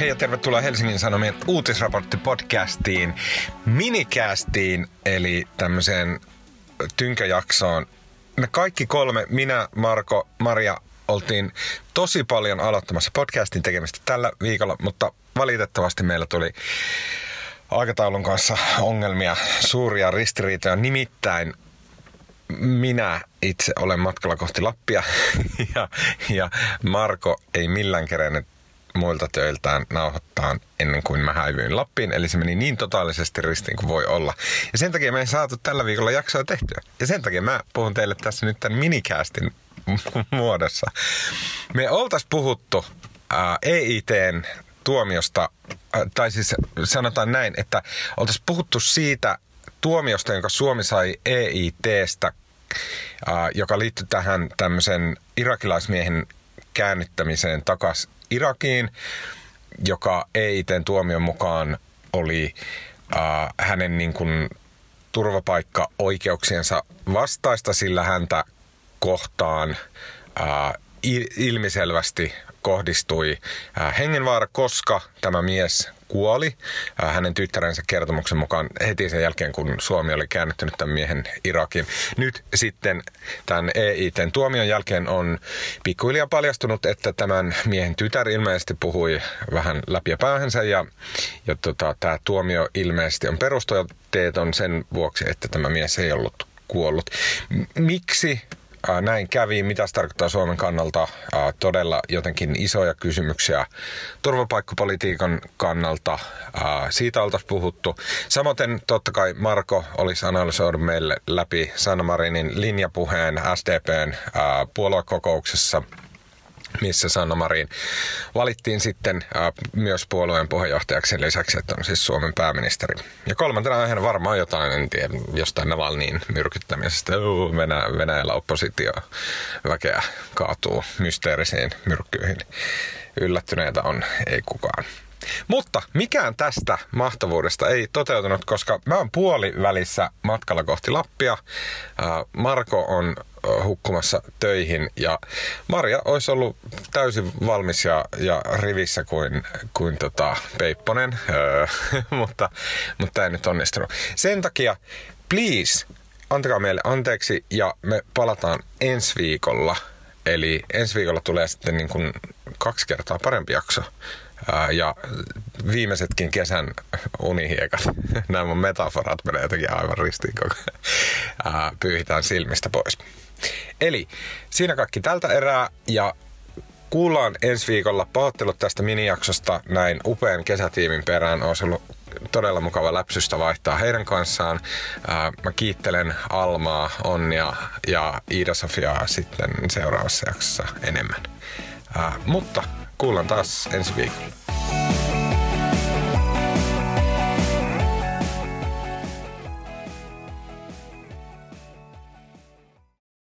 Hei ja tervetuloa Helsingin Sanomien uutisraportti-podcastiin, minicastiin, eli tämmöiseen tynkäjaksoon. Me kaikki kolme, minä, Marko, Maria, oltiin tosi paljon aloittamassa podcastin tekemistä tällä viikolla, mutta valitettavasti meillä tuli aikataulun kanssa ongelmia, suuria ristiriitoja. Nimittäin minä itse olen matkalla kohti Lappia ja, ja Marko ei millään kerennyt muilta töiltään nauhoittaa ennen kuin mä häivyin Lappiin. Eli se meni niin totaalisesti ristiin kuin voi olla. Ja sen takia me ei saatu tällä viikolla jaksoa tehtyä. Ja sen takia mä puhun teille tässä nyt tämän minicastin muodossa. Me oltais puhuttu ää, EITn tuomiosta, ää, tai siis sanotaan näin, että oltais puhuttu siitä tuomiosta, jonka Suomi sai EITstä, ää, joka liittyy tähän tämmöisen irakilaismiehen käännyttämiseen takas Irakiin, joka EITn tuomion mukaan oli äh, hänen niin kuin, turvapaikka-oikeuksiensa vastaista, sillä häntä kohtaan äh, ilmiselvästi kohdistui äh, hengenvaara, koska tämä mies kuoli äh, hänen tyttärensä kertomuksen mukaan heti sen jälkeen, kun Suomi oli käännyttänyt tämän miehen Irakin. Nyt sitten tämän EITn tuomion jälkeen on pikkuhiljaa paljastunut, että tämän miehen tytär ilmeisesti puhui vähän läpi päähänsä ja, ja tota, tämä tuomio ilmeisesti on perusteeton sen vuoksi, että tämä mies ei ollut kuollut. Miksi näin kävi, mitä se tarkoittaa Suomen kannalta, todella jotenkin isoja kysymyksiä turvapaikkapolitiikan kannalta, siitä oltaisiin puhuttu. Samoin totta kai Marko olisi analysoinut meille läpi Sanna Marinin linjapuheen SDPn puoluekokouksessa – missä Sanna Marin valittiin sitten myös puolueen puheenjohtajaksi sen lisäksi, että on siis Suomen pääministeri. Ja kolmantena aiheena varmaan jotain, en tiedä, jostain Navalniin myrkyttämisestä. Venä, Venäjällä oppositio väkeä kaatuu mysteerisiin myrkkyihin. Yllättyneitä on, ei kukaan. Mutta mikään tästä mahtavuudesta ei toteutunut, koska mä oon puolivälissä matkalla kohti Lappia. Marko on hukkumassa töihin ja Maria olisi ollut täysin valmis ja, ja rivissä kuin, kuin tota Peipponen, öö, mutta, mutta ei nyt onnistunut. Sen takia, please, antakaa meille anteeksi ja me palataan ensi viikolla. Eli ensi viikolla tulee sitten niin kuin kaksi kertaa parempi jakso ja viimeisetkin kesän unihiekat, nämä mun metaforat menee jotenkin aivan ristiin koko pyyhitään silmistä pois. Eli siinä kaikki tältä erää ja kuullaan ensi viikolla pahoittelut tästä minijaksosta näin upean kesätiimin perään. Olisi ollut todella mukava läpsystä vaihtaa heidän kanssaan. Mä kiittelen Almaa, Onnia ja Iida-Sofiaa sitten seuraavassa jaksossa enemmän. mutta kuullaan taas ensi viikolla.